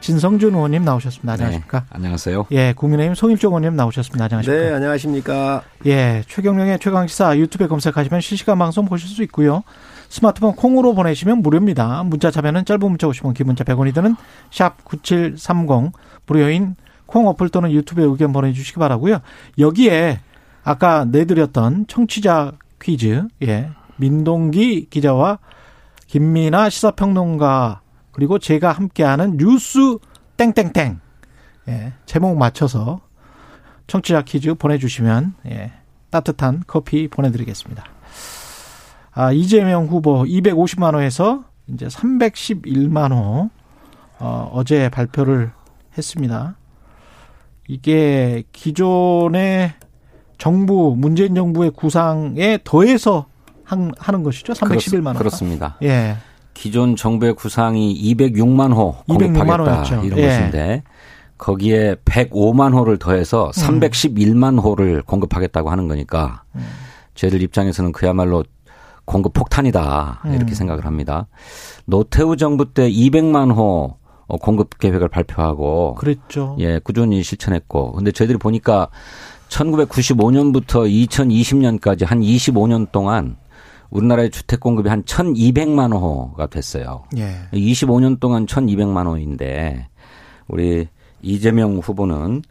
진성준 의원님 나오셨습니다. 안녕하십니까? 네, 안녕하세요. 예, 국민의힘 송일종 의원님 나오셨습니다. 안녕하십니까? 네, 안녕하십니까? 예, 최경령의 최강 시사 유튜브에 검색하시면 실시간 방송 보실 수 있고요. 스마트폰 콩으로 보내시면 무료입니다. 문자 참여는 짧은 문자 50원, 긴 문자 100원이 드는 샵 9730 무료인 콩 어플 또는 유튜브에 의견 보내주시기 바라고요. 여기에 아까 내드렸던 청취자 퀴즈, 예. 민동기 기자와 김민아 시사평론가 그리고 제가 함께하는 뉴스 땡땡땡 예. 제목 맞춰서 청취자 퀴즈 보내주시면 예. 따뜻한 커피 보내드리겠습니다. 아, 이재명 후보 250만 호에서 이제 311만 호 어, 어제 발표를 했습니다. 이게 기존의 정부 문재인 정부의 구상에 더해서 한, 하는 것이죠. 311만 원. 그렇습니다. 예. 기존 정부의 구상이 206만 호 206만 공급하겠다 호였죠. 이런 예. 것인데 거기에 105만 호를 더해서 311만 호를 공급하겠다고 하는 거니까 음. 저희들 입장에서는 그야말로 공급 폭탄이다 이렇게 음. 생각을 합니다. 노태우 정부 때 200만 호 어, 공급 계획을 발표하고 그랬죠. 예, 꾸준히 실천했고. 근데 저희들이 보니까 1995년부터 2020년까지 한 25년 동안 우리나라의 주택 공급이 한 1,200만 호가 됐어요. 예. 25년 동안 1,200만 호인데 우리 이재명 후보는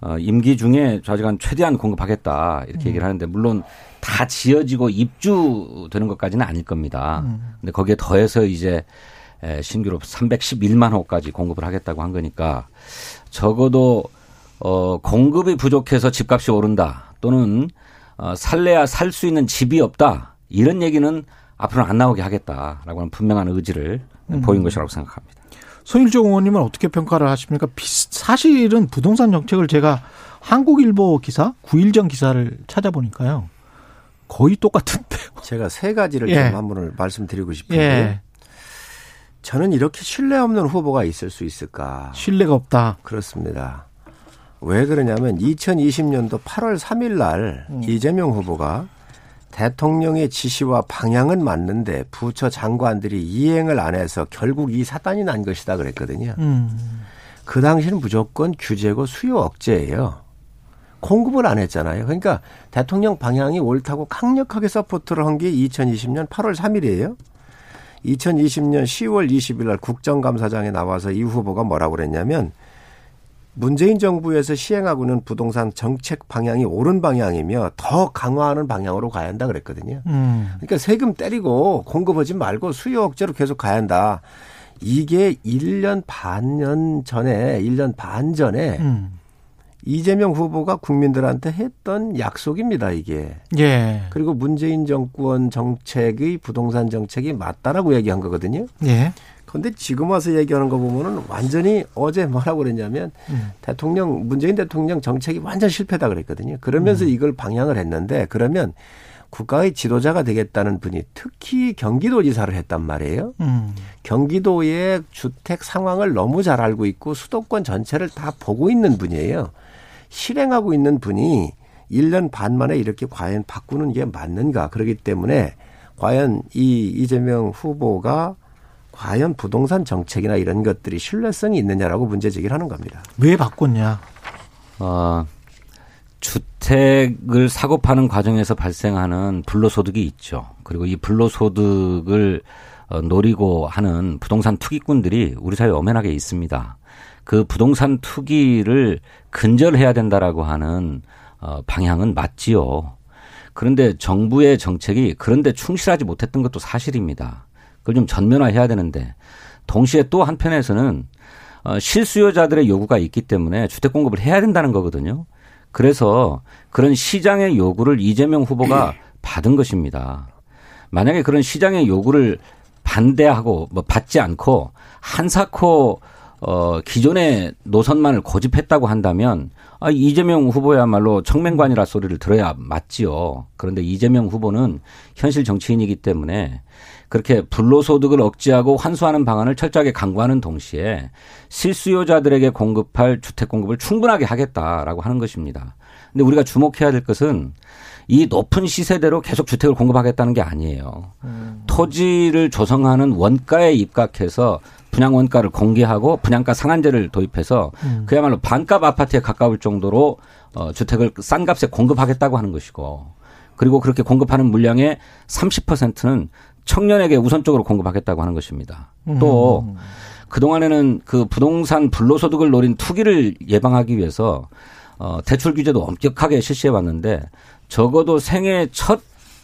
어, 임기 중에 좌지간 최대한 공급하겠다 이렇게 얘기를 하는데 물론 다 지어지고 입주되는 것까지는 아닐 겁니다. 근데 거기에 더해서 이제 에, 신규로 311만 호까지 공급을 하겠다고 한 거니까 적어도 어, 공급이 부족해서 집값이 오른다 또는 어, 살래야 살 수 있는 집이 없다 이런 얘기는 앞으로는 안 나오게 하겠다라고 하는 분명한 의지를 보인 것이라고 생각합니다. 손일종 의원님은 어떻게 평가를 하십니까? 사실은 부동산 정책을 제가 한국일보 기사, 9일 전 기사를 찾아보니까요. 거의 똑같은데요. 제가 세 가지를 예. 좀 한번 말씀드리고 싶은데 예. 저는 이렇게 신뢰 없는 후보가 있을 수 있을까? 신뢰가 없다. 그렇습니다. 왜 그러냐면 2020년도 8월 3일 날 음. 이재명 후보가 대통령의 지시와 방향은 맞는데 부처 장관들이 이행을 안 해서 결국 이 사단이 난 것이다 그랬거든요. 음. 그 당시는 무조건 규제고 수요 억제예요. 공급을 안 했잖아요. 그러니까 대통령 방향이 옳다고 강력하게 support를 한 게 2020년 8월 3일이에요. 2020년 10월 20일 날 국정감사장에 나와서 이 후보가 뭐라고 그랬냐면 문재인 정부에서 시행하고 있는 부동산 정책 방향이 옳은 방향이며 더 강화하는 방향으로 가야 한다 그랬거든요. 음. 그러니까 세금 때리고 공급하지 말고 수요 억제로 계속 가야 한다. 이게 1년 반년 전에 1년 반 전에 음. 이재명 후보가 국민들한테 했던 약속입니다, 이게. 예. 그리고 문재인 정권 정책의 부동산 정책이 맞다라고 얘기한 거거든요. 예. 그런데 지금 와서 얘기하는 거 보면은 완전히 어제 뭐라고 그랬냐면 음. 대통령 문재인 대통령 정책이 완전 실패다 그랬거든요. 그러면서 이걸 방향을 했는데 그러면 국가의 지도자가 되겠다는 분이 특히 경기도지사를 했단 말이에요. 음. 경기도의 주택 상황을 너무 잘 알고 있고 수도권 전체를 다 보고 있는 분이에요. 실행하고 있는 분이 1년 반 만에 이렇게 과연 바꾸는 게 맞는가. 그렇기 때문에 과연 이 이재명 후보가 과연 부동산 정책이나 이런 것들이 신뢰성이 있느냐라고 문제 제기를 하는 겁니다. 왜 바꿨냐? 어, 주택을 사고 파는 과정에서 발생하는 불로소득이 있죠. 그리고 이 불로소득을 어, 노리고 하는 부동산 투기꾼들이 우리 사회에 엄연하게 있습니다. 그 부동산 투기를 근절해야 된다라고 하는 어, 방향은 맞지요. 그런데 정부의 정책이 그런데 충실하지 못했던 것도 사실입니다. 그걸 좀 전면화해야 되는데 동시에 또 한편에서는 어, 실수요자들의 요구가 있기 때문에 주택 공급을 해야 된다는 거거든요. 그래서 그런 시장의 요구를 이재명 후보가 받은 것입니다. 만약에 그런 시장의 요구를 반대하고 뭐 받지 않고 한사코 어, 기존의 노선만을 고집했다고 한다면 아, 이재명 후보야말로 청맹관이라 소리를 들어야 맞지요. 그런데 이재명 후보는 현실 정치인이기 때문에 그렇게 불로소득을 억제하고 환수하는 방안을 철저하게 강구하는 동시에 실수요자들에게 공급할 주택 공급을 충분하게 하겠다라고 하는 것입니다. 근데 우리가 주목해야 될 것은 이 높은 시세대로 계속 주택을 공급하겠다는 게 아니에요. 음. 토지를 조성하는 원가에 입각해서 분양 원가를 공개하고 분양가 상한제를 도입해서 음. 그야말로 반값 아파트에 가까울 정도로 어 주택을 싼 값에 공급하겠다고 하는 것이고 그리고 그렇게 공급하는 물량의 30%는 청년에게 우선적으로 공급하겠다고 하는 것입니다. 또 음. 그동안에는 그 부동산 불로소득을 노린 투기를 예방하기 위해서 어 대출 규제도 엄격하게 실시해 왔는데 적어도 생애 첫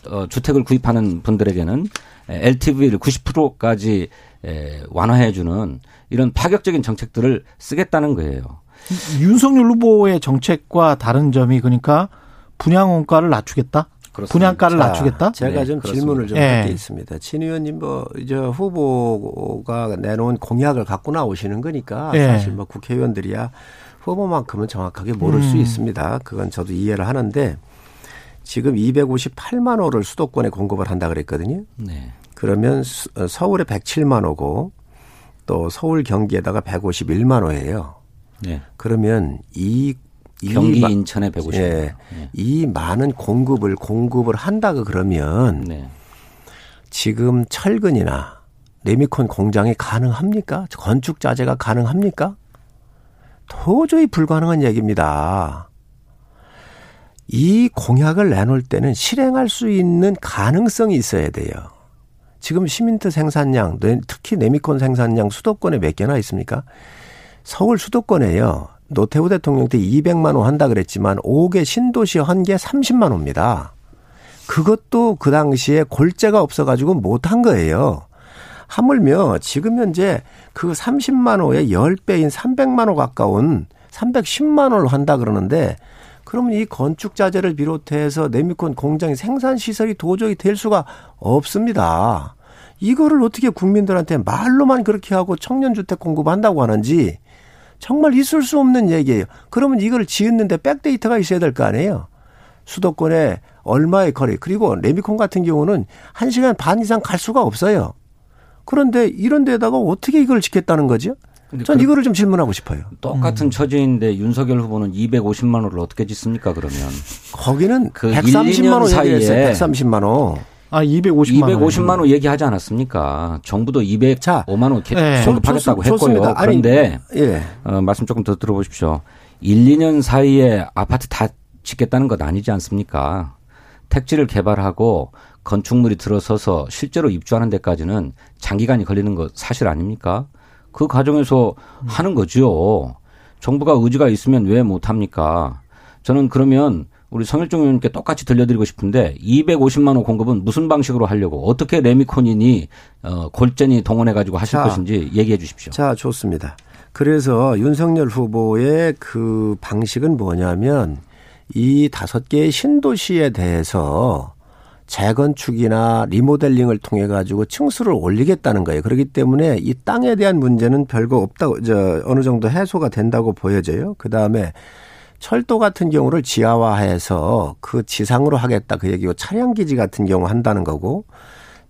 어, 주택을 구입하는 분들에게는 LTV를 90%까지 에, 완화해주는 이런 파격적인 정책들을 쓰겠다는 거예요. 윤석열 후보의 정책과 다른 점이 그러니까 분양 원가를 낮추겠다? 그렇습니다. 분양가를 자, 낮추겠다? 제가 좀 네, 질문을 좀 할게 네. 있습니다. 친 의원님 뭐, 이제 후보가 내놓은 공약을 갖고 나오시는 거니까 네. 사실 뭐 국회의원들이야 후보만큼은 정확하게 모를 음. 수 있습니다. 그건 저도 이해를 하는데 지금 258만 호를 수도권에 공급을 한다 그랬거든요. 네. 그러면 어, 서울에 107만 호고 또 서울 경기에다가 151만 호예요. 네. 그러면 이 경기 인천에 150만 예, 네. 이 많은 공급을 공급을 한다고 그러면 네. 지금 철근이나 레미콘 공장이 가능합니까? 건축 자재가 가능합니까? 도저히 불가능한 얘기입니다. 이 공약을 내놓을 때는 실행할 수 있는 가능성이 있어야 돼요. 지금 시민트 생산량, 특히 네미콘 생산량 수도권에 몇 개나 있습니까? 서울 수도권에요. 노태우 대통령 때 200만 호 한다 그랬지만 5개 신도시 한 개 30만 호입니다. 그것도 그 당시에 골재가 없어가지고 못한 거예요. 하물며 지금 현재 그 30만 호의 10배인 300만 호 가까운 310만 호를 한다 그러는데 그러면 이 건축 자재를 비롯해서 네미콘 공장의 생산 시설이 도저히 될 수가 없습니다. 이거를 어떻게 국민들한테 말로만 그렇게 하고 청년 주택 공급한다고 하는지 정말 있을 수 없는 얘기예요. 그러면 이걸 지었는데 백데이터가 있어야 될 거 아니에요. 수도권에 얼마의 거리 그리고 레미콘 같은 경우는 1시간 반 이상 갈 수가 없어요. 그런데 이런 데다가 어떻게 이걸 짓겠다는 거죠? 전 이거를 좀 질문하고 싶어요. 똑같은 음. 처지인데 윤석열 후보는 250만 원을 어떻게 짓습니까 그러면? 거기는 그 130만 원 사이에 130만 원. 아, 250만 원. 250만 원 얘기하지 않았습니까? 정부도 205만 원 네. 공급하겠다고 네. 했고요. 그런데 아니, 예. 어, 말씀 조금 더 들어보십시오. 1, 2년 사이에 아파트 다 짓겠다는 것 아니지 않습니까? 택지를 개발하고 건축물이 들어서서 실제로 입주하는 데까지는 장기간이 걸리는 것 사실 아닙니까? 그 과정에서 하는 거죠. 정부가 의지가 있으면 왜 못합니까? 저는 그러면 우리 성일종 의원님께 똑같이 들려드리고 싶은데 250만 원 공급은 무슨 방식으로 하려고 어떻게 레미콘이니 어, 골전이 동원해 가지고 하실 자, 것인지 얘기해 주십시오. 자 좋습니다. 그래서 윤석열 후보의 그 방식은 뭐냐면 이 다섯 개의 신도시에 대해서 재건축이나 리모델링을 통해 가지고 층수를 올리겠다는 거예요. 그렇기 때문에 이 땅에 대한 문제는 별거 없다고 저 어느 정도 해소가 된다고 보여져요. 그다음에 철도 같은 경우를 지하화해서 그 지상으로 하겠다 그 얘기고 차량 기지 같은 경우 한다는 거고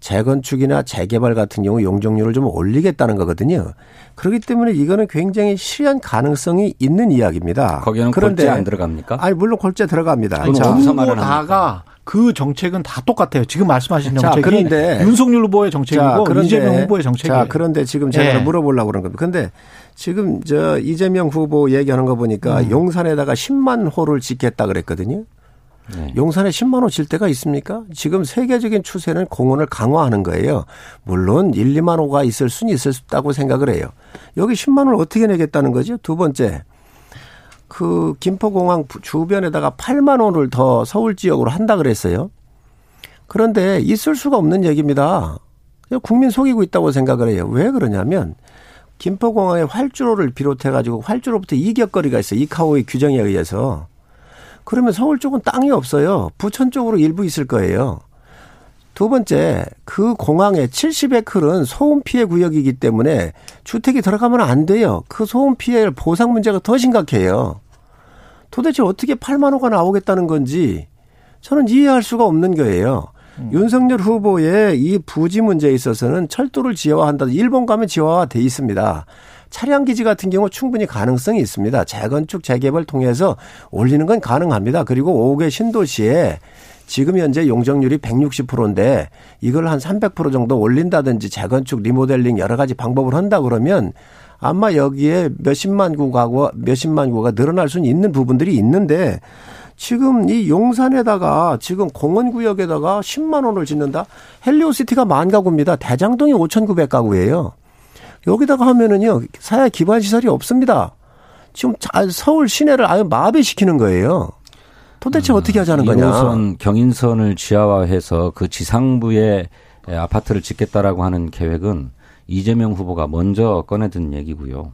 재건축이나 재개발 같은 경우 용적률을 좀 올리겠다는 거거든요. 그렇기 때문에 이거는 굉장히 실현 가능성이 있는 이야기입니다. 거기는 그런데 골재 안 들어갑니까? 아니 물론 골재 들어갑니다. 정부 다가 그 정책은 다 똑같아요. 지금 말씀하신 정책이 자, 그런데 윤석열 후보의 정책이고 자, 그런데, 이재명 후보의 정책이에요. 자, 그런데 지금 제가 네. 물어보려고 그런 겁니다. 그런데 지금 저 이재명 후보 얘기하는 거 보니까 음. 용산에다가 10만 호를 짓겠다 그랬거든요. 네. 용산에 10만 호 질 때가 있습니까? 지금 세계적인 추세는 공원을 강화하는 거예요. 물론 1, 2만 호가 있을 수는 있을 수 있다고 생각을 해요. 여기 10만 호를 어떻게 내겠다는 거죠? 두 번째. 그 김포공항 주변에다가 8만 원을 더 서울 지역으로 한다 그랬어요. 그런데 있을 수가 없는 얘기입니다. 국민 속이고 있다고 생각을 해요. 왜 그러냐면 김포공항의 활주로를 비롯해 가지고 활주로부터 이격거리가 있어요. 이카오의 규정에 의해서. 그러면 서울 쪽은 땅이 없어요. 부천 쪽으로 일부 있을 거예요. 두 번째, 그 공항의 70에클은 소음 피해 구역이기 때문에 주택이 들어가면 안 돼요. 그 소음 피해 보상 문제가 더 심각해요. 도대체 어떻게 8만 호가 나오겠다는 건지 저는 이해할 수가 없는 거예요. 음. 윤석열 후보의 이 부지 문제에 있어서는 철도를 지하화한다. 일본 가면 지하화돼 있습니다. 차량 기지 같은 경우 충분히 가능성이 있습니다. 재건축 재개발 통해서 올리는 건 가능합니다. 그리고 5개 신도시에 지금 현재 용적률이 160%인데 이걸 한 300% 정도 올린다든지 재건축 리모델링 여러 가지 방법을 한다 그러면 아마 여기에 몇십만 구가 몇십만 구가 늘어날 수는 있는 부분들이 있는데 지금 이 용산에다가 지금 공원구역에다가 10만 원을 짓는다? 헬리오시티가 만 가구입니다. 대장동이 5,900 가구예요. 여기다가 하면은요, 사회 기반 시설이 없습니다. 지금 서울 시내를 아예 마비시키는 거예요. 도대체 음, 어떻게 하자는 거냐? 2호선 경인선을 지하화해서 그 지상부에 아파트를 짓겠다라고 하는 계획은 이재명 후보가 먼저 꺼내든 얘기고요.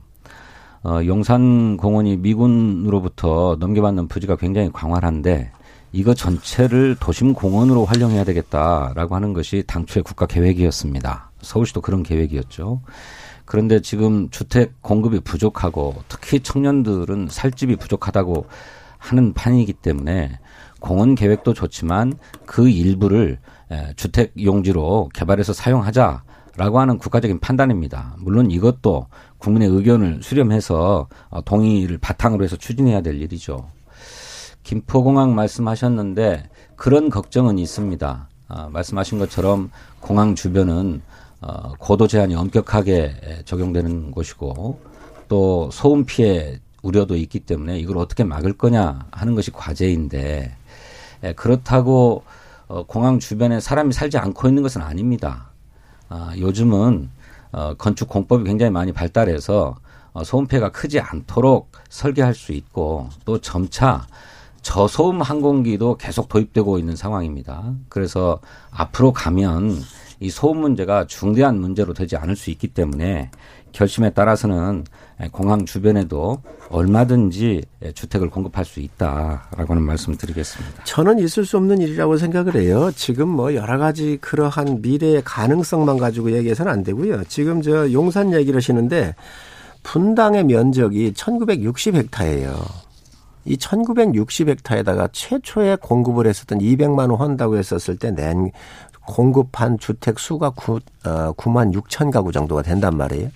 어, 용산공원이 미군으로부터 넘겨받는 부지가 굉장히 광활한데 이거 전체를 도심 공원으로 활용해야 되겠다라고 하는 것이 당초의 국가 계획이었습니다. 서울시도 그런 계획이었죠. 그런데 지금 주택 공급이 부족하고 특히 청년들은 살 집이 부족하다고 하는 판이기 때문에 공원 계획도 좋지만 그 일부를 주택 용지로 개발해서 사용하자 라고 하는 국가적인 판단입니다. 물론 이것도 국민의 의견을 수렴해서 어, 동의를 바탕으로 해서 추진해야 될 일이죠. 김포공항 말씀하셨는데 그런 걱정은 있습니다. 아, 말씀하신 것처럼 공항 주변은 어, 고도 제한이 엄격하게 적용되는 곳이고 또 소음 피해 우려도 있기 때문에 이걸 어떻게 막을 거냐 하는 것이 과제인데 예, 그렇다고 어, 공항 주변에 사람이 살지 않고 있는 것은 아닙니다. 아, 요즘은 어, 건축 공법이 굉장히 많이 발달해서 어, 소음 피해가 크지 않도록 설계할 수 있고 또 점차 저소음 항공기도 계속 도입되고 있는 상황입니다. 그래서 앞으로 가면 이 소음 문제가 중대한 문제로 되지 않을 수 있기 때문에 결심에 따라서는 공항 주변에도 얼마든지 주택을 공급할 수 있다라고 하는 말씀을 드리겠습니다. 저는 있을 수 없는 일이라고 생각을 해요. 지금 뭐 여러 가지 그러한 미래의 가능성만 가지고 얘기해서는 안 되고요. 지금 저 용산 얘기를 하시는데 분당의 면적이 1960헥타예요. 이 1960헥타에다가 최초에 공급을 했었던 200만 원 한다고 했었을 때 낸 공급한 주택 수가 9, 어, 9만 6천 가구 정도가 된단 말이에요.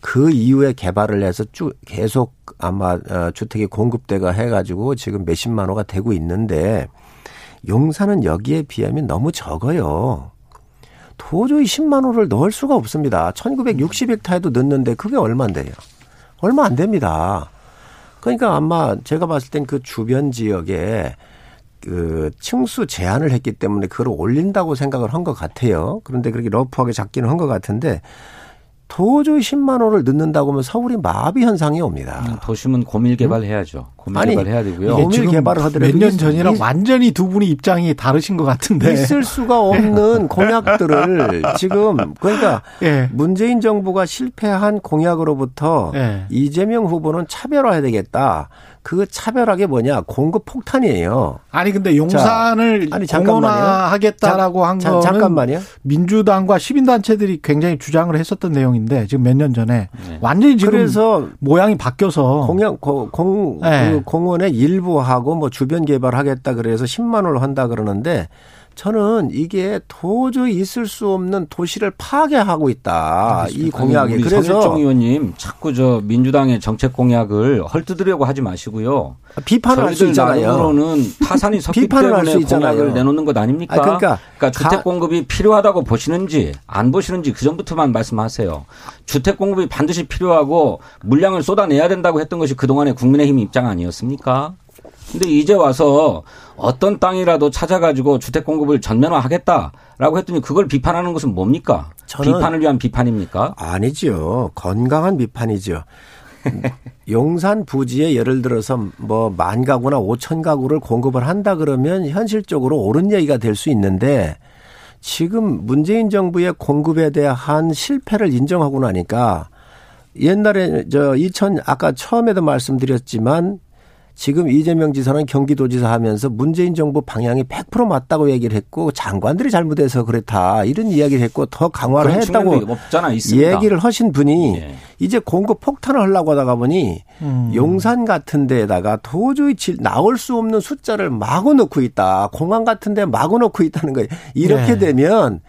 그 이후에 개발을 해서 쭉 계속 아마 어, 주택이 공급대가 해가지고 지금 몇십만 호가 되고 있는데 용산은 여기에 비하면 너무 적어요. 도저히 10만 호를 넣을 수가 없습니다. 1960헥타에도 넣는데 그게 얼마인데요? 얼마 안 됩니다. 그러니까 아마 제가 봤을 땐 그 주변 지역에 그 층수 제한을 했기 때문에 그걸 올린다고 생각을 한 것 같아요. 그런데 그렇게 러프하게 잡기는 한 것 같은데 도저히 10만 원을 넣는다고 하면 서울이 마비 현상이 옵니다. 음, 도심은 고밀 개발해야죠. 고밀 아니, 개발해야 되고요. 고밀 개발을 하더라도 몇년 전이랑 완전히 두 분이 입장이 다르신 것 같은데 있을 수가 없는 공약들을 지금 그러니까 예. 문재인 정부가 실패한 공약으로부터 예. 이재명 후보는 차별화해야 되겠다. 그 차별하게 뭐냐 공급 폭탄이에요. 아니 근데 용산을 자, 아니, 공원화하겠다라고 한 거는 잠깐만요. 민주당과 시민 단체들이 굉장히 주장을 했었던 내용인데 지금 몇 년 전에 네. 완전히 지금 그래서 모양이 바뀌어서 공영 공, 네. 그 공원의 일부하고 뭐 주변 개발하겠다 그래서 10만 원을 한다 그러는데 저는 이게 도저히 있을 수 없는 도시를 파괴하고 있다. 이 공약이. 우리 그래서 정 의원님 자꾸 저 민주당의 정책 공약을 헐뜯으려고 하지 마시고요. 비판을 할 수 있잖아요. 나름으로는 타산이 섰기 때문에 공약을 내놓는 것 아닙니까? 아, 그러니까, 그러니까 주택 공급이 필요하다고 보시는지 안 보시는지 그 점부터만 말씀하세요. 주택 공급이 반드시 필요하고 물량을 쏟아내야 된다고 했던 것이 그동안의 국민의힘 입장 아니었습니까? 근데 이제 와서 어떤 땅이라도 찾아가지고 주택 공급을 전면화하겠다라고 했더니 그걸 비판하는 것은 뭡니까? 비판을 위한 비판입니까? 아니죠. 건강한 비판이죠. 용산 부지에 예를 들어서 뭐 만 가구나 오천 가구를 공급을 한다 그러면 현실적으로 옳은 얘기가 될 수 있는데 지금 문재인 정부의 공급에 대한 실패를 인정하고 나니까 옛날에 저 2000 아까 처음에도 말씀드렸지만 지금 이재명 지사는 경기도지사 하면서 문재인 정부 방향이 100% 맞다고 얘기를 했고 장관들이 잘못해서 그렇다 이런 이야기를 했고 더 강화를 했다고 없잖아, 있습니다. 얘기를 하신 분이 예. 이제 공급 폭탄을 하려고 하다가 보니 음. 용산 같은 데에다가 도저히 질- 나올 수 없는 숫자를 마구 넣고 있다. 공항 같은 데 마구 넣고 있다는 거예요. 이렇게 네. 되면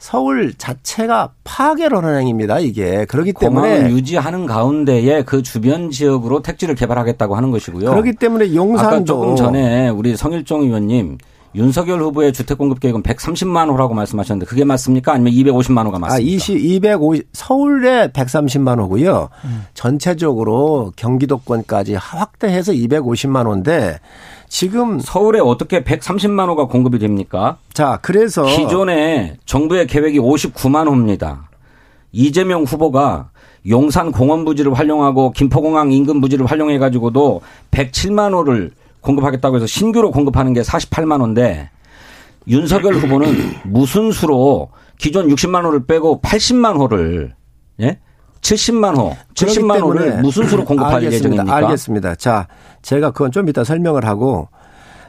서울 자체가 파괴를 하는 행위입니다. 이게. 그렇기 때문에 유지하는 가운데에 그 주변 지역으로 택지를 개발하겠다고 하는 것이고요. 그렇기 때문에 아까 용산도 조금 전에 우리 성일종 의원님 윤석열 후보의 주택 공급 계획은 130만 호라고 말씀하셨는데 그게 맞습니까? 아니면 250만 호가 맞습니까? 아, 20, 250, 서울에 130만 호고요. 음. 전체적으로 경기도권까지 확대해서 250만 호인데 지금 서울에 어떻게 130만 호가 공급이 됩니까? 자, 그래서 기존에 정부의 계획이 59만 호입니다. 이재명 후보가 용산 공원 부지를 활용하고 김포공항 인근 부지를 활용해 가지고도 107만 호를 공급하겠다고 해서 신규로 공급하는 게 48만 호인데 윤석열 후보는 무슨 수로 기존 60만 호를 빼고 80만 호를 예? 70만 호, 70만 그렇기 호를 때문에 무슨 수로 공급할 알겠습니다. 예정입니까? 알겠습니다. 자, 제가 그건 좀 이따 설명을 하고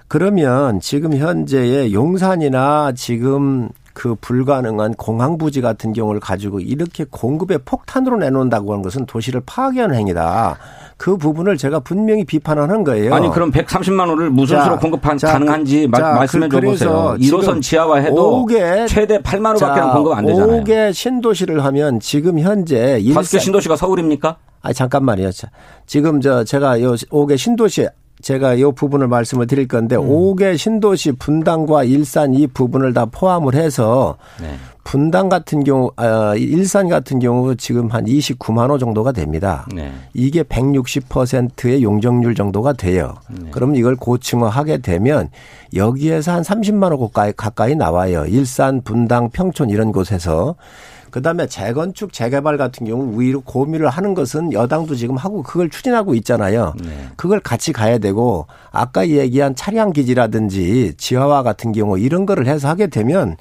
그러면 지금 현재의 용산이나 지금 그 불가능한 공항 부지 같은 경우를 가지고 이렇게 공급의 폭탄으로 내놓는다고 하는 것은 도시를 파괴하는 행위다. 그 부분을 제가 분명히 비판하는 거예요. 아니 그럼 130만 호를 무슨 자, 수로 공급한 자, 가능한지 그- 마- 자, 말씀해 그- 줘 보세요. 그래서 1호선 지금 지하화 해도 오개- 최대 8만 호밖에 자, 공급 안 되잖아요. 5개 신도시를 하면 지금 현재 다섯 개 일산 신도시가 서울입니까? 아 잠깐만요. 자, 지금 저 제가 요 5개 신도시 제가 요 부분을 말씀을 드릴 건데 음. 5개 신도시 분당과 일산 이 부분을 다 포함을 해서 네. 분당 같은 경우 아 일산 같은 경우 지금 한 29만 호 정도가 됩니다. 네. 이게 160%의 용적률 정도가 돼요. 네. 그럼 이걸 고층화하게 되면 여기에서 한 30만 호 가까이, 가까이 나와요. 일산, 분당, 평촌 이런 곳에서. 그다음에 재건축, 재개발 같은 경우 위로 고민을 하는 것은 여당도 지금 하고 그걸 추진하고 있잖아요. 네. 그걸 같이 가야 되고 아까 얘기한 차량 기지라든지 지하화 같은 경우 이런 거를 해서 하게 되면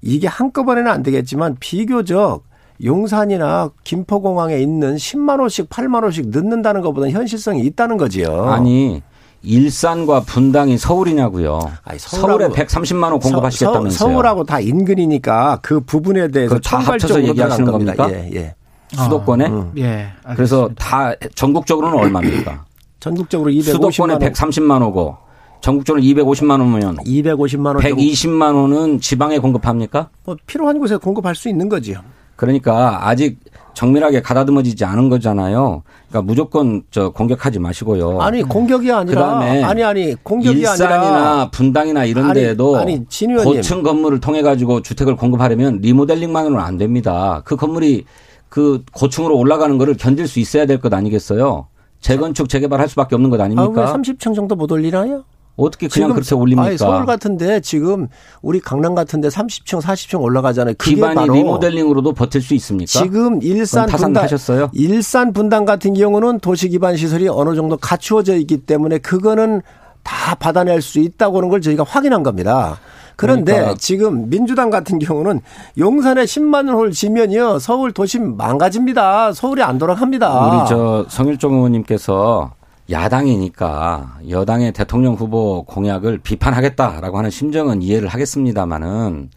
이게 한꺼번에는 안 되겠지만 비교적 용산이나 김포공항에 있는 10만 호씩 8만 호씩 넣는다는 것보다 현실성이 있다는 거지요. 아니 일산과 분당이 서울이냐고요. 아니, 서울에 서울하고- 130만 호 공급하시겠다면서요. 서, 울하고 다 인근이니까 그 부분에 대해서 다 합쳐서 얘기하시는 겁니까? 예, 예. 수도권에 예. 그래서 알겠습니다. 다 전국적으로는 얼마입니까? 전국적으로 250만 수도권에 호, 130만 호고 전국적으로 250만 호면 250만 원 정도 120만 호는 지방에 공급합니까? 뭐 필요한 곳에 공급할 수 있는 거지요. 그러니까 아직 정밀하게 가다듬어지지 않은 거잖아요. 그러니까 무조건 저 공격하지 마시고요. 아니 공격이 아니라 그다음에 아니 아니 공격이 일산이나 아니라 분당이나 이런 아니, 데에도 아니. 고층 건물을 통해 가지고 주택을 공급하려면 리모델링만으로는 안 됩니다. 그 건물이 그 고층으로 올라가는 거를 견딜 수 있어야 될 것 아니겠어요? 재건축 재개발할 수밖에 없는 것 아, 왜 아닙니까? 30층 정도 못 올리나요? 어떻게 그냥 그렇게 올립니까? 아니, 서울 같은데 지금 우리 강남 같은데 30층, 40층 올라가잖아요. 그게 기반이 리모델링으로도 버틸 수 있습니까? 지금 일산 분당 타산하셨어요? 일산 분당 같은 경우는 도시 기반 시설이 어느 정도 갖추어져 있기 때문에 그거는 다 받아낼 수 있다고 하는 걸 저희가 확인한 겁니다. 그런데 그러니까. 지금 민주당 같은 경우는 용산에 10만 홀 지면요 서울 도시 망가집니다. 서울이 안 돌아갑니다. 우리 저 성일종 의원님께서 야당이니까 여당의 대통령 후보 공약을 비판하겠다라고 하는 심정은 이해를 하겠습니다마는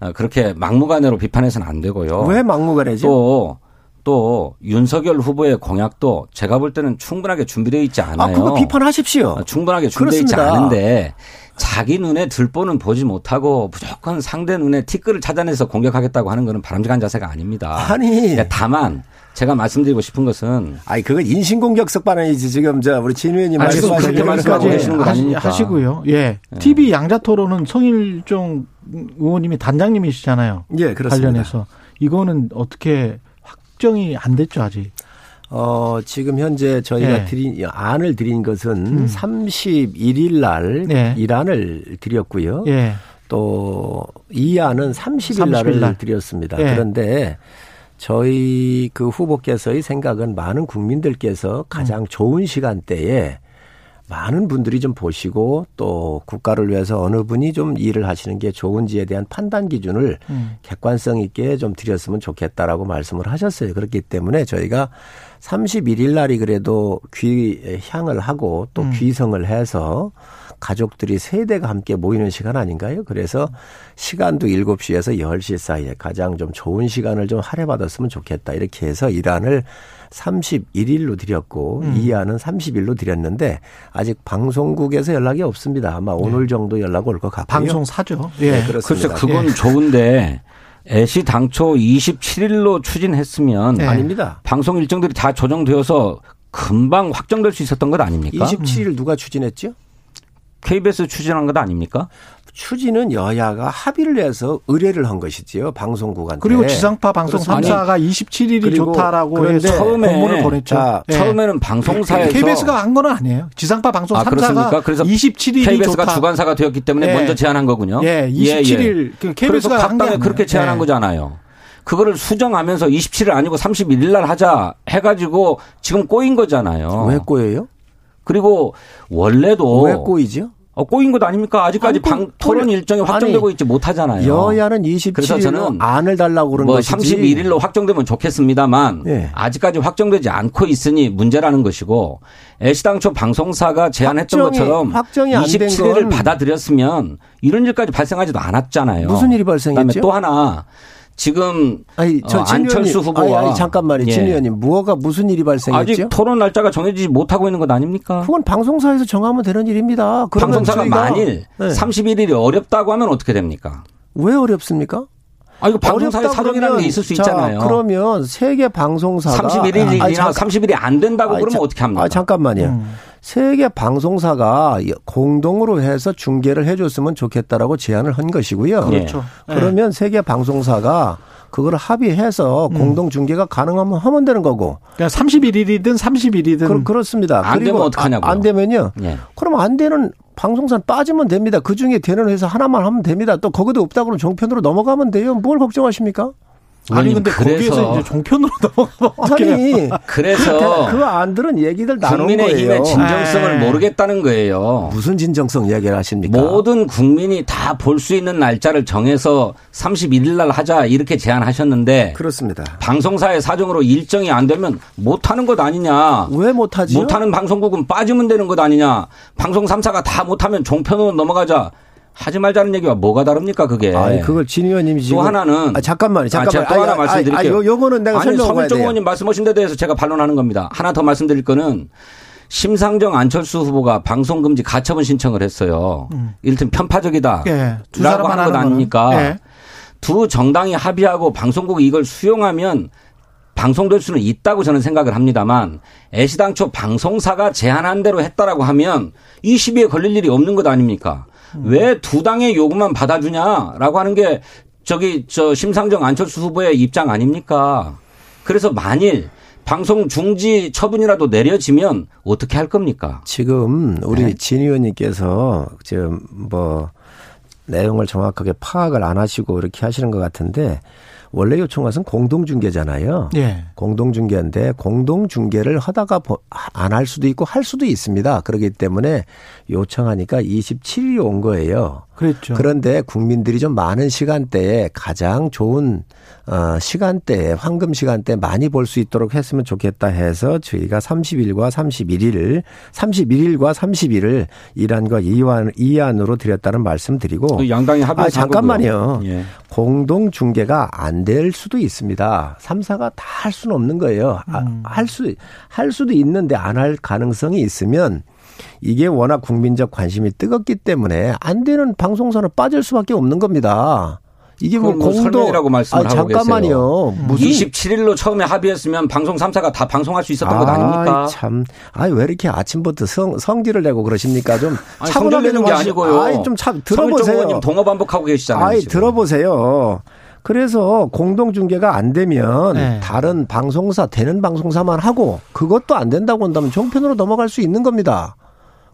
어, 그렇게 막무가내로 비판해서는 안 되고요. 왜 막무가내죠? 또, 또 윤석열 후보의 공약도 제가 볼 때는 충분하게 준비되어 있지 않아요. 아, 그거 비판하십시오. 어, 충분하게 준비되어 있지. 않은데 자기 눈에 들보는 보지 못하고 무조건 상대 눈에 티끌을 찾아내서 공격하겠다고 하는 것은 바람직한 자세가 아닙니다. 아니. 그러니까 다만 제가 말씀드리고 싶은 것은 아니 그건 인신공격석 반응이지 지금 저 우리 진 의원님 말씀하시는 말씀하고 계시는 거 아닙니까? 하시고요. 예. TV 양자 토론은 성일종 의원님이 단장님이시잖아요. 예 그렇습니다. 관련해서 이거는 어떻게 확정이 안 됐죠 아직. 어, 지금 현재 저희가 네. 드린 안을 드린 것은 음. 31일 날 네. 일안을 드렸고요. 예. 또이 안은 30일 30일 날을 날. 드렸습니다. 예. 그런데 저희 그 후보께서의 생각은 많은 국민들께서 가장 좋은 시간대에 많은 분들이 좀 보시고 또 국가를 위해서 어느 분이 좀 일을 하시는 게 좋은지에 대한 판단 기준을 음. 객관성 있게 좀 드렸으면 좋겠다라고 말씀을 하셨어요. 그렇기 때문에 저희가 31일 날이 그래도 귀향을 하고 또 음. 귀성을 해서 가족들이 세대가 함께 모이는 시간 아닌가요? 그래서 시간도 7시에서 10시 사이에 가장 좀 좋은 시간을 좀 할애받았으면 좋겠다. 이렇게 해서 일안을 31일로 드렸고 음. 이안은 30일로 드렸는데 아직 방송국에서 연락이 없습니다. 아마 오늘 정도 연락 올 것 같고요. 방송 사죠. 네, 예. 글쎄 그렇습니다. 그건 좋은데 애시 당초 27일로 추진했으면 네. 아닙니다. 방송 일정들이 다 조정되어서 금방 확정될 수 있었던 것 아닙니까? 27일 누가 추진했죠? KBS 추진한 것 아닙니까? 추진은 여야가 합의를 해서 의뢰를 한 것이지요. 방송국한테. 그리고 지상파 방송 그렇습니다. 3사가 27일이 그리고 좋다라고 그런데 처음에 공문을 보냈죠. 자, 예. 처음에는 방송사에서 KBS가 한건 아니에요. 지상파 방송 아, 3사가 그렇습니까? 그래서 27일이 KBS가 좋다. 주관사가 되었기 때문에 예. 먼저 제안한 거군요. 예, 27일 그 그래서 KBS가 각 당에 그렇게 제안한 거잖아요. 그거를 수정하면서 27일 아니고 31일 날 하자 해가지고 지금 꼬인 거잖아요. 왜 꼬여요? 그리고 원래도 왜 꼬이죠? 어, 꼬인 것 아닙니까? 아직까지 아니, 방, 꼬- 토론 일정이 확정되고 아니, 있지 못하잖아요. 여야는 그래서 27일로 저는 안을 달라고 그런 뭐 것이지. 31일로 확정되면 좋겠습니다만 예. 아직까지 확정되지 않고 있으니 문제라는 것이고 애시당초 방송사가 제안했던 확정이- 것처럼 확정이 안된 27일을 건 받아들였으면 이런 일까지 발생하지도 않았잖아요. 무슨 일이 그다음에 발생했죠? 또 하나 지금 아니, 저 어, 진 안철수 후보와 아니, 아니, 잠깐만요. 예. 진 의원님, 무엇가 무슨 일이 발생했죠? 아직 토론 날짜가 정해지지 못하고 있는 것 아닙니까? 그건 방송사에서 정하면 되는 일입니다. 방송사가 만일 네. 31일이 어렵다고 하면 어떻게 됩니까? 왜 어렵습니까? 아, 이거 방송사의 사정이라는 게 있을 수 자, 있잖아요. 그러면 세계 방송사가 31일이나 아니, 잠깐- 30일이 안 된다고 아니, 그러면 자- 어떻게 합니까? 아, 잠깐만요. 음. 세계 방송사가 공동으로 해서 중계를 해줬으면 좋겠다라고 제안을 한 것이고요. 그렇죠. 예. 그러면 세계 방송사가 그걸 합의해서 음. 공동 중계가 가능하면 하면 되는 거고. 그러니까 31일이든 30일이든 그, 그렇습니다. 안 그리고 되면 어떡하냐고요? 아, 안 되면요. 예. 그럼 안 되는 방송사는 빠지면 됩니다. 그 중에 되는 회사 하나만 하면 됩니다. 또 거기도 없다 그러면 종편으로 넘어가면 돼요. 뭘 걱정하십니까? 아니 근데 그래서 거기에서 이제 종편으로 어떻게 아니 그래서 그 안들은 얘기들 나눈 국민의힘의 거예요. 진정성을 네. 모르겠다는 거예요. 무슨 진정성 이야기를 하십니까? 모든 국민이 다 볼 수 있는 날짜를 정해서 31일 날 하자 이렇게 제안하셨는데 그렇습니다. 방송사의 사정으로 일정이 안 되면 못 하는 것 아니냐. 왜 못 하지요? 못하는 방송국은 빠지면 되는 것 아니냐. 방송 3사가 다 못 하면 종편으로 넘어가자. 하지 말자는 얘기와 뭐가 다릅니까 그게. 아니 그걸 진 의원님이 지금 또 하나는 아, 잠깐만요. 아, 잠깐만. 제가 또 하나 말씀드릴게요. 아, 요, 요거는 내가 아니 돼요. 의원님 말씀하신 데 대해서 제가 반론하는 겁니다. 하나 더 말씀드릴 거는 심상정 안철수 후보가 방송 금지 가처분 신청을 했어요. 이를테면 편파적이다. 예, 두 라고 사람만 하는 것. 아닙니까? 예. 두 정당이 합의하고 방송국이 이걸 수용하면 방송될 수는 있다고 저는 생각을 합니다만 애시당초 방송사가 제안한 대로 했다라고 하면 이 시비에 걸릴 일이 없는 것 아닙니까? 왜두 당의 요구만 받아주냐라고 하는 게 저기 저 심상정 안철수 후보의 입장 아닙니까? 그래서 만일 방송 중지 처분이라도 내려지면 어떻게 할 겁니까? 지금 우리 네. 진 의원님께서 지금 뭐 내용을 정확하게 파악을 안 하시고 이렇게 하시는 것 같은데 원래 요청 것은 공동중개잖아요. 예. 공동중개인데 공동중개를 하다가 안 할 수도 있고 할 수도 있습니다. 그렇기 때문에 요청하니까 27일이 온 거예요. 그랬죠. 그런데 국민들이 좀 많은 시간대에 가장 좋은 어 시간대에 황금 시간대 많이 볼 수 있도록 했으면 좋겠다 해서 저희가 30일과 31일, 31일과 30일을 이란과 이안 이안으로 드렸다는 말씀드리고 그 양당이 합의해서 아, 한 잠깐만요. 예. 공동 중개가 안 될 수도 있습니다. 삼사가 다 할 수는 없는 거예요. 아, 음. 할 수, 할 수도 있는데 안 할 가능성이 있으면 이게 워낙 국민적 관심이 뜨겁기 때문에 안 되는 방송사는 빠질 수밖에 없는 겁니다. 이게 뭐뭐 공동 설명이라고 말씀을 아, 하고 잠깐만요. 무슨 27일로 처음에 합의했으면 방송 3사가 다 방송할 수 있었던 것 아닙니까? 참. 아이, 왜 이렇게 아침부터 성, 성질을 내고 그러십니까? 좀 아니, 차분하게 좀게 하시- 아니고요. 아이, 좀 참, 서울정 들어보세요. 의원님 동어 반복하고 계시잖아요. 아이, 지금. 들어보세요. 그래서 공동중개가 안 되면 네. 다른 방송사, 되는 방송사만 하고 그것도 안 된다고 한다면 종편으로 넘어갈 수 있는 겁니다.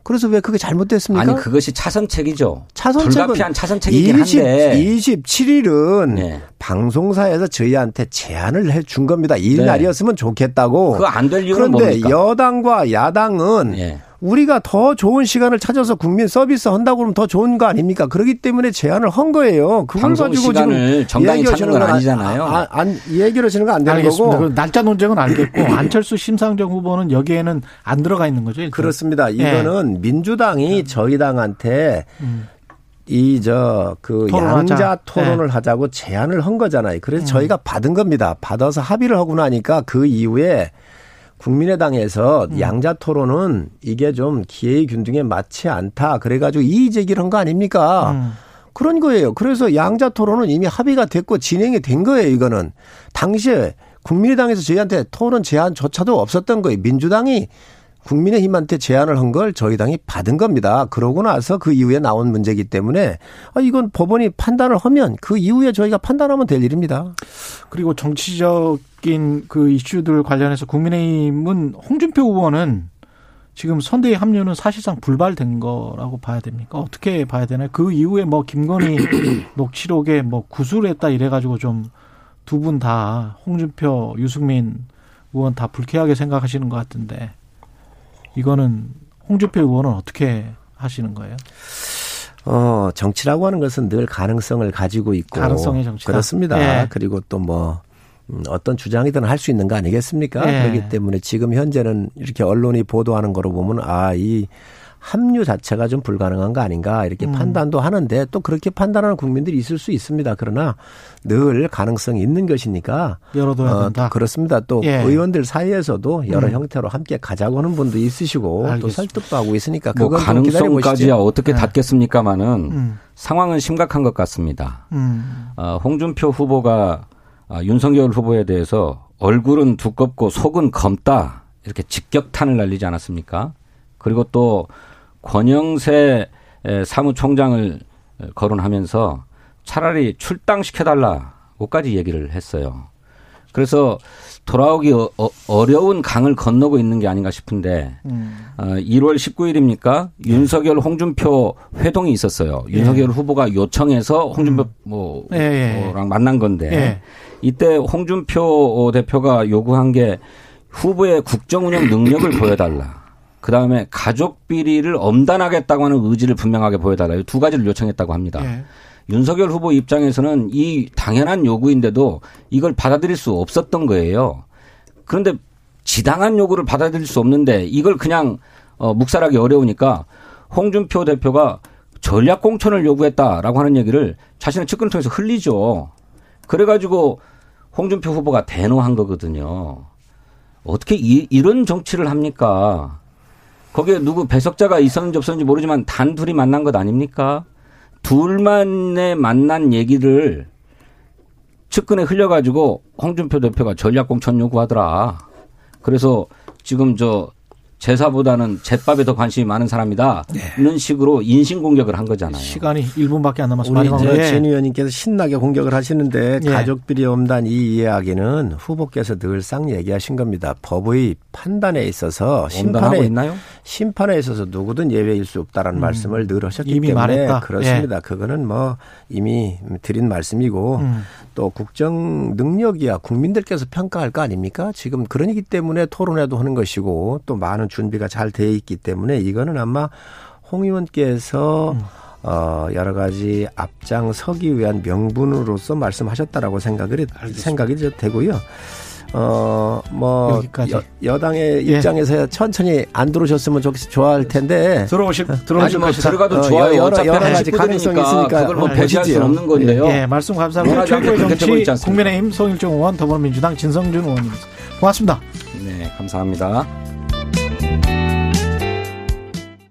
그래서 왜 그게 잘못됐습니까? 아니 그것이 차선책이죠. 차선책은 불가피한 차선책이긴 20, 한데 27일은 네. 방송사에서 저희한테 제안을 해 준 겁니다. 이 네. 날이었으면 좋겠다고. 그거 안 될 이유는 그런데 뭡니까? 여당과 야당은 예. 우리가 더 좋은 시간을 찾아서 국민 서비스 한다고 그러면 더 좋은 거 아닙니까? 그렇기 때문에 제안을 한 거예요. 그걸 가지고 지금 정당히 찾는 건건 아- 아니잖아요. 아, 안, 얘기를 하시는 건 안 되는 알겠습니다. 거고. 그 날짜 논쟁은 알겠고 안철수 심상정 후보는 여기에는 안 들어가 있는 거죠. 일단. 그렇습니다. 이거는 민주당이 저희 당한테 음. 이저그 토론하자. 양자 토론을 하자고 제안을 한 거잖아요. 그래서 저희가 받은 겁니다. 받아서 합의를 하고 나니까 그 이후에 국민의당에서 양자 토론은 이게 좀 기회의 균등에 맞지 않다. 그래가지고 이의 제기를 한 거 아닙니까? 음. 그런 거예요. 그래서 양자 토론은 이미 합의가 됐고 진행이 된 거예요. 이거는 당시에 국민의당에서 저희한테 토론 제안조차도 없었던 거예요. 민주당이 국민의힘한테 제안을 한 걸 저희 당이 받은 겁니다. 그러고 나서 그 이후에 나온 문제이기 때문에 아, 이건 법원이 판단을 하면 그 이후에 저희가 판단하면 될 일입니다. 그리고 정치적인 그 이슈들 관련해서 국민의힘은 홍준표 의원은 지금 선대위 합류는 사실상 불발된 거라고 봐야 됩니까? 어떻게 봐야 되나요? 그 이후에 뭐 김건희 녹취록에 뭐 구술했다 이래가지고 좀 두 분 다 홍준표, 유승민 의원 다 불쾌하게 생각하시는 것 같은데 이거는 홍준표 의원은 어떻게 하시는 거예요? 어, 정치라고 하는 것은 늘 가능성을 가지고 있고 가능성의 정치다. 그렇습니다. 예. 그리고 또뭐 어떤 주장이든 할 수 있는 거 아니겠습니까? 예. 그렇기 때문에 지금 현재는 이렇게 언론이 보도하는 거로 보면 아, 이 합류 자체가 좀 불가능한 거 아닌가 이렇게 음. 판단도 하는데 또 그렇게 판단하는 국민들이 있을 수 있습니다. 그러나 늘 가능성이 있는 것이니까 열어둬야 어, 된다. 그렇습니다. 또 예. 의원들 사이에서도 여러 음. 형태로 함께 가자고 하는 분도 있으시고 또 알겠습니다. 설득도 하고 있으니까 뭐 그건. 가능성까지야 어떻게 네. 닿겠습니까마는 음, 상황은 심각한 것 같습니다. 음, 어, 홍준표 후보가 아, 윤석열 후보에 대해서 얼굴은 두껍고 속은 검다 이렇게 직격탄을 날리지 않았습니까? 그리고 또 권영세 에, 사무총장을 에, 거론하면서 차라리 출당시켜달라고까지 얘기를 했어요. 그래서 돌아오기 어, 어, 려운 강을 건너고 있는 게 아닌가 싶은데 음. 어, 1월 19일입니까? 윤석열 홍준표 회동이 있었어요. 윤석열 후보가 요청해서 홍준표 뭐, 예, 예, 예. 만난 건데 예. 이때 홍준표 대표가 요구한 게 후보의 국정 운영 능력을 보여달라. 그 다음에 가족 비리를 엄단하겠다고 하는 의지를 분명하게 보여달라. 이두 가지를 요청했다고 합니다. 예. 윤석열 후보 입장에서는 이 당연한 요구인데도 이걸 받아들일 수 없었던 거예요. 그런데 지당한 요구를 받아들일 수 없는데 이걸 그냥 어, 묵살하기 어려우니까 홍준표 대표가 전략 공천을 요구했다라고 하는 얘기를 자신의 측근을 통해서 흘리죠. 그래가지고 홍준표 후보가 대노한 거거든요. 어떻게 이, 이런 정치를 합니까? 거기에 누구 배석자가 있었는지 없었는지 모르지만 단 둘이 만난 것 아닙니까? 둘만의 만난 얘기를 측근에 흘려가지고 홍준표 대표가 전략 공천 요구하더라. 그래서 지금 저 제사보다는 제밥에 더 관심이 많은 사람이다. 이런 식으로 인신 공격을 한 거잖아요. 시간이 1분밖에 안 남았어. 우리. 이제 예. 진 의원님께서 신나게 공격을 하시는데 예. 가족 비리 엄단 이 이야기는 후보께서 늘상 얘기하신 겁니다. 법의 판단에 있어서 심판에 있나요? 심판에 있어서 누구든 예외일 수 없다라는 말씀을 늘 하셨기 음. 이미 때문에 말했다. 그렇습니다. 그거는 뭐 이미 드린 말씀이고 음. 또 국정 능력이야 국민들께서 평가할 거 아닙니까? 지금 그러기 때문에 토론회도 하는 것이고 또 많은 준비가 잘 돼 있기 때문에 이거는 아마 홍 의원께서 음. 어 여러 가지 앞장서기 위한 명분으로서 말씀하셨다라고 생각을 생각이 저 되고요. 어 뭐 여기까지. 여 당의 예. 입장에서 천천히 안 들어오셨으면 좋 좋아할 텐데 들어오실 아니 들어오실 뭐 것이다. 들어가도 어, 좋아요. 여러- 여러 한 가지 가능성이 19대니까 있으니까 그걸 뭐 어, 배제할 수는. 없는 건데요. 예, 말씀 감사합니다. 최고의 정치? 국민의힘 송일종 의원 더불어민주당 진성준 의원입니다. 고맙습니다. 네, 감사합니다.